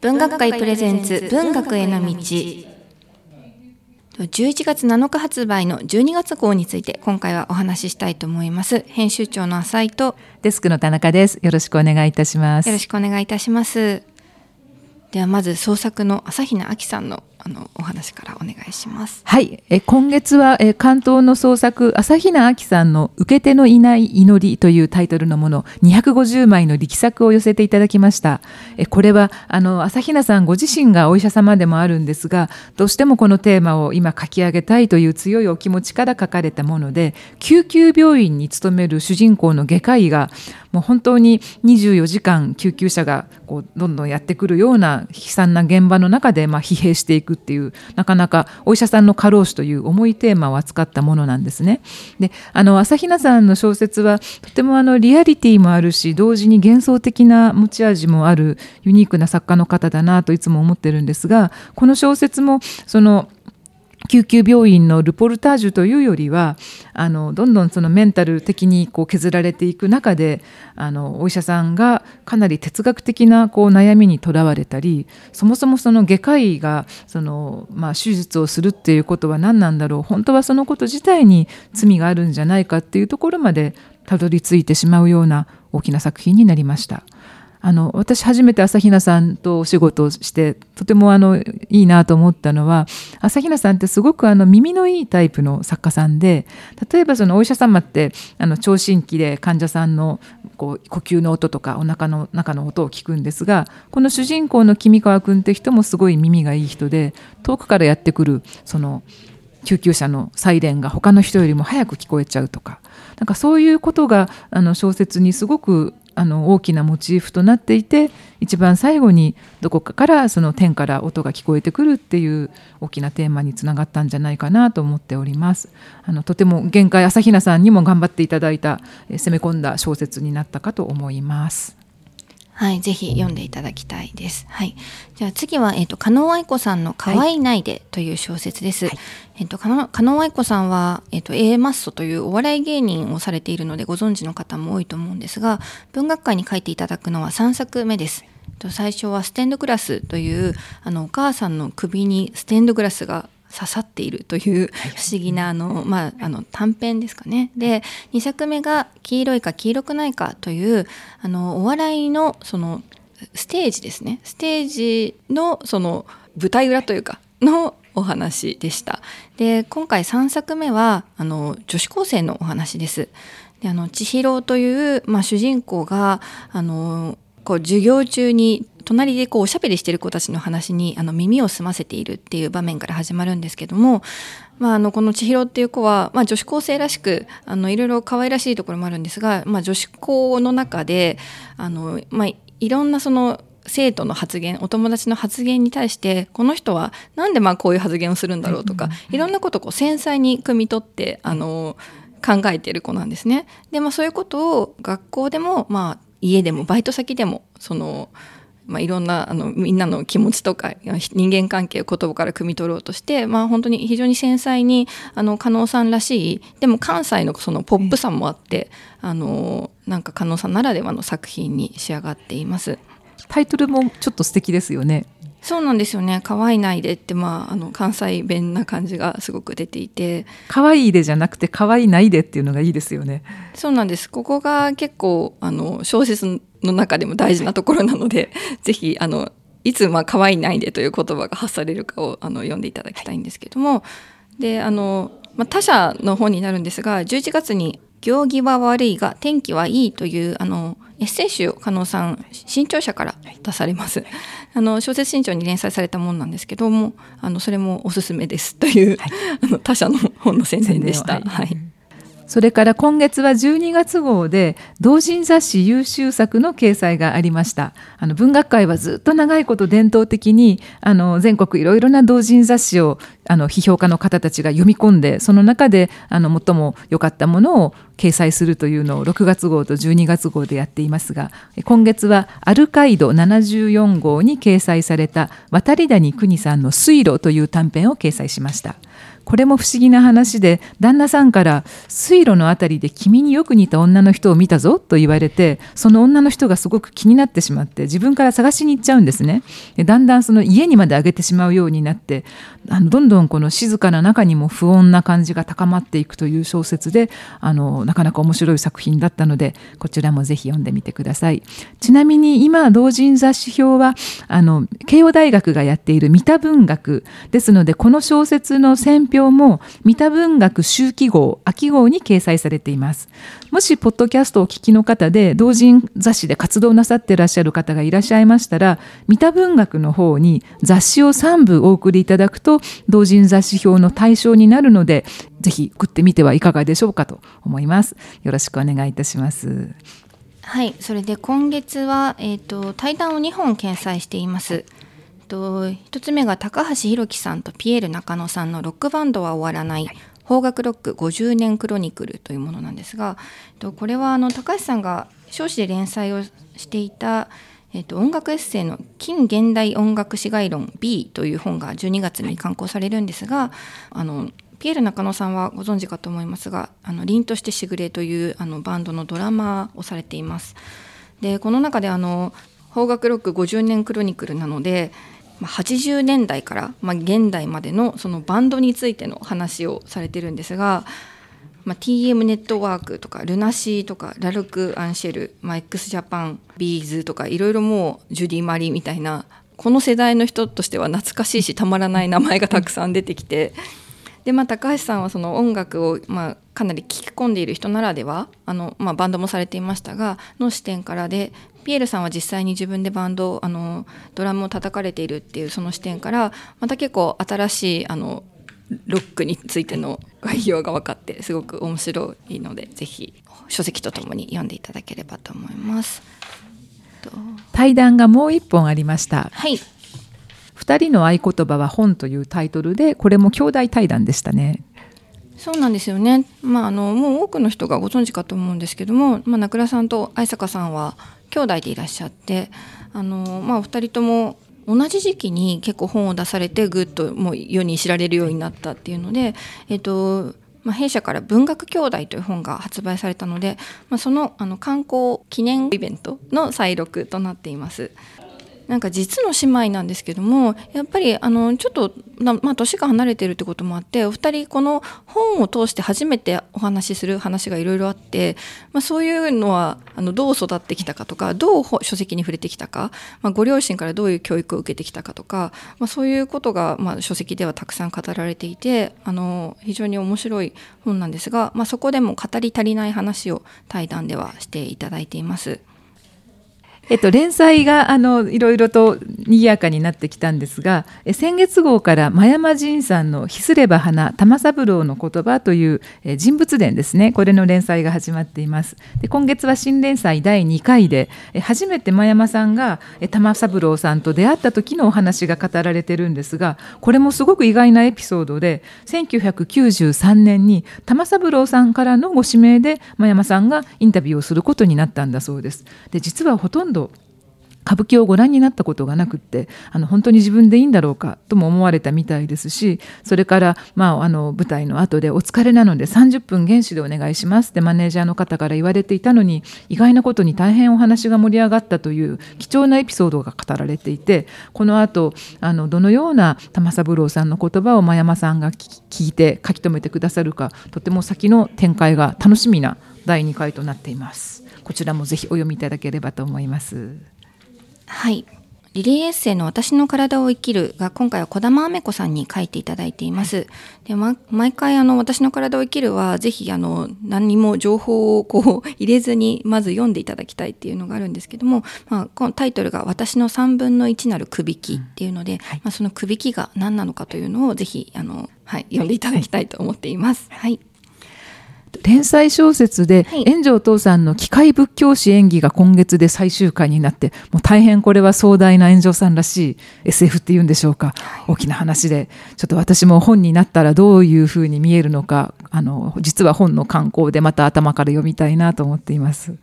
文学界プレゼンツ文学への道。11月7日発売の12月号について今回はお話ししたいと思います。編集長の浅井とデスクの田中です。よろしくお願いいたします。よろしくお願いいたします。ではまず創作の朝比奈亜紀さんのあのお話からお願いします。はい、え今月はえ関東の創作朝比奈亜紀さんの受け手のいない祈りというタイトルのもの250枚の力作を寄せていただきました。えこれはあの朝比奈さんご自身がお医者様でもあるんですが、どうしてもこのテーマを今書き上げたいという強いお気持ちから書かれたもので、救急病院に勤める主人公の外科医がもう本当に24時間救急車がこうどんどんやってくるような悲惨な現場の中でまあ疲弊していくくっていうなかなかお医者さんの過労死という重いテーマを扱ったものなんですね。であの朝比奈さんの小説はとてもあのリアリティもあるし同時に幻想的な持ち味もあるユニークな作家の方だなといつも思ってるんですがこの小説もその救急病院のルポルタージュというよりはあのどんどんそのメンタル的にこう削られていく中であのお医者さんがかなり哲学的なこう悩みにとらわれたりそもそもその外科医がその、まあ、手術をするっていうことは何なんだろう本当はそのこと自体に罪があるんじゃないかっていうところまでたどり着いてしまうような大きな作品になりました。あの私初めて朝比奈さんとお仕事をしてとてもあのいいなと思ったのは朝比奈さんってすごくあの耳のいいタイプの作家さんで例えばそのお医者様ってあの聴診器で患者さんのこう呼吸の音とかお腹の中の音を聞くんですがこの主人公の君川君って人もすごい耳がいい人で遠くからやってくるその救急車のサイレンが他の人よりも早く聞こえちゃうとかなんかそういうことがあの小説にすごくあの大きなモチーフとなっていて一番最後にどこかからその天から音が聞こえてくるっていう大きなテーマにつながったんじゃないかなと思っております。あのとても限界朝比奈さんにも頑張っていただいた攻め込んだ小説になったかと思います。はい、ぜひ読んでいただきたいです。はい、じゃあ次はえっ、ー、と加納愛子さんの可愛いないでという小説です。はい、えっ、ー、と加納愛子さんはえっ、ー、と A マッソというお笑い芸人をされているのでご存知の方も多いと思うんですが、文学界に書いていただくのは3作目です。と最初はステンドグラスというあのお母さんの首にステンドグラスが刺さっているという不思議なあの、まあ、あの短編ですかね。で2作目が「黄色いか黄色くないか」というあのお笑いのそのステージですねステージのその舞台裏というかのお話でした。で今回3作目はあの女子高生のお話です。であの千尋という、まあ、主人公があのこう授業中に隣でこうおしゃべりしてる子たちの話にあの耳を澄ませているっていう場面から始まるんですけども、まあ、あのこの千尋っていう子は、まあ、女子高生らしくあのいろいろ可愛らしいところもあるんですが、まあ、女子校の中であの、まあ、いろんなその生徒の発言お友達の発言に対してこの人は何でまあこういう発言をするんだろうとか、いろんなことをこう繊細に汲み取ってあの考えている子なんですね。でまあそういうことを学校でもまあ家でもバイト先でもそのまあ、いろんなあのみんなの気持ちとか人間関係を言葉から汲み取ろうとして、まあ、本当に非常に繊細にあの加納さんらしいでも関西のそのポップさもあって、あのなんか加納さんならではの作品に仕上がっています。タイトルもちょっと素敵ですよね。そうなんですよね。可愛いないでって、まあ、あの関西弁な感じがすごく出ていて。可愛いでじゃなくて、可愛いないでっていうのがいいですよね。そうなんです。ここが結構、あの小説の中でも大事なところなので、ぜひ、あの。いつ、まあ、可愛いないでという言葉が発されるかを、あの、読んでいただきたいんですけども。で、あの、まあ、他社の本になるんですが、11月に行儀は悪いが天気はいいというあのエッセイ集を加納さん新潮社から出されます、あの小説新潮に連載されたものなんですけどもあのそれもおすすめですという、はい、あの他社の本の宣伝でした。はい。それから今月は12月号で同人雑誌優秀作の掲載がありました。あの文学界はずっと長いこと伝統的にあの全国いろいろな同人雑誌をあの批評家の方たちが読み込んでその中であの最も良かったものを掲載するというのを6月号と12月号でやっていますが今月はアルカイド74号に掲載された渡谷邦さんの「水路」という短編を掲載しました。これも不思議な話で旦那さんから水路のあたりで君によく似た女の人を見たぞと言われてその女の人がすごく気になってしまって自分から探しに行っちゃうんですねだんだんその家にまで上げてしまうようになってあのどんどんこの静かな中にも不穏な感じが高まっていくという小説であのなかなか面白い作品だったのでこちらもぜひ読んでみてください。ちなみに今同人雑誌表はあの慶応大学がやっている三田文学ですのでこの小説の選評も三田文学秋季号秋号に掲載されています。もしポッドキャストをお聞きの方で同人雑誌で活動なさっていらっしゃる方がいらっしゃいましたら三田文学の方に雑誌を3部お送りいただくと同人雑誌表の対象になるのでぜひ送ってみてはいかがでしょうかと思います。よろしくお願いいたします。はいそれで今月は、えーと、対談を2本掲載しています。と1つ目が高橋宏樹さんとピエール中野さんの「ロックバンドは終わらない」はい。邦楽ロック50年クロニクルというものなんですがこれはあの高橋さんが少子で連載をしていたえっと、音楽エッセイの「近現代音楽史概論 B」という本が12月に刊行されるんですがあのピエール中野さんはご存知かと思いますが「あの凛として時雨」というあのバンドのドラマをされています。でこの中であの邦楽ロック50年クロニクルなので80年代から、まあ、現代までのそのバンドについての話をされてるんですが、まあ、TM NETWORK とか LUNA SEA とか L'Arc〜en〜Ciel、まあ、x ジャパンビーズとかいろいろもう JUDY AND MARY みたいなこの世代の人としては懐かしいしたまらない名前がたくさん出てきて。でまあ、高橋さんはその音楽を、まあ、かなり聴き込んでいる人ならではあの、まあ、バンドもされていましたがの視点からでピエールさんは実際に自分でバンドあのドラムを叩かれているっていうその視点からまた結構新しいあのロックについての概要が分かってすごく面白いのでぜひ書籍とともに読んでいただければと思います。対談がもう一本ありました。はい。二人の合言葉は本というタイトルでこれも兄弟対談でしたね。そうなんですよね。まああのもう多くの人がご存知かと思うんですけども、まあ名倉さんと愛坂さんは兄弟でいらっしゃってあの、まあ、お二人とも同じ時期に結構本を出されてぐっともう世に知られるようになったっていうので、えっとまあ、弊社から「文学兄弟」という本が発売されたので、まあ、そのあの観光記念イベントの再録となっています。なんか実の姉妹なんですけどもやっぱりあのちょっと、まあ、年が離れてるってこともあってお二人この本を通して初めてお話しする話がいろいろあって、まあ、そういうのはあのどう育ってきたかとかどう書籍に触れてきたか、まあ、ご両親からどういう教育を受けてきたかとか、まあ、そういうことが、まあ、書籍ではたくさん語られていてあの非常に面白い本なんですが、まあ、そこでも語り足りない話を対談ではしていただいています。えっと、連載があのいろいろと賑やかになってきたんですがえ先月号から真山仁さんの「ひすれば花玉三郎の言葉」というえ人物伝ですね。これの連載が始まっています。で今月は新連載第2回でえ初めて真山さんがえ玉三郎さんと出会った時のお話が語られてるんですがこれもすごく意外なエピソードで1993年に玉三郎さんからのご指名で真山さんがインタビューをすることになったんだそうです。で実はほとんど歌舞伎をご覧になったことがなくってあの本当に自分でいいんだろうかとも思われたみたいですしそれから、まあ、あの舞台の後で「お疲れなので30分原始でお願いします」ってマネージャーの方から言われていたのに意外なことに大変お話が盛り上がったという貴重なエピソードが語られていてこの後あのどのような玉三郎さんの言葉を真山さんが聞いて書き留めてくださるかとても先の展開が楽しみな第2回となっています。こちらもぜひお読みいただければと思います。はいリレーエッセイの私の体を生きるが今回は児玉雨子さんに書いていただいています。で、ま、毎回あの私の体を生きるはぜひあの何も情報をこう入れずにまず読んでいただきたいっていうのがあるんですけども、まあ、このタイトルが私の3分の1なるくびきっていうので、うんはい、まあ、そのくびきが何なのかというのをぜひあの、はい、読んでいただきたいと思っています。はい連載小説で、炎上父さんの機械仏教師演技が今月で最終回になってもう大変これは壮大な炎上さんらしい SF っていうんでしょうか、大きな話でちょっと私も本になったらどういうふうに見えるのかあの実は本の刊行でまた頭から読みたいなと思っています。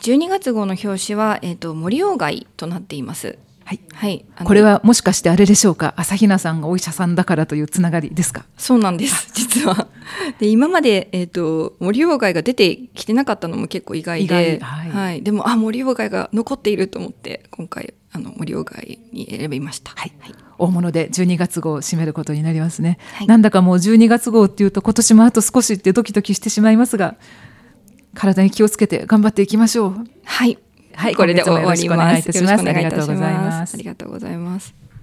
12月号の表紙は、えーと、森鴎外となっていますはい、はい、これはもしかしてあれでしょうか？朝比奈さんがお医者さんだからというつながりですか？そうなんです。実は。で今まで、えー、と森鴎外が出てきてなかったのも結構意外で。意外。はい。でもあ森鴎外が残っていると思って今回あの森鴎外に選びました。はい。大物で12月号を締めることになりますね、はい。なんだかもう12月号っていうと今年もあと少しってドキドキしてしまいますが体に気をつけて頑張っていきましょう。はい、はいこれで終わり今月もよろしくお願ます。いいたしますよろくお願いいたしありがとうございますありがとうございます。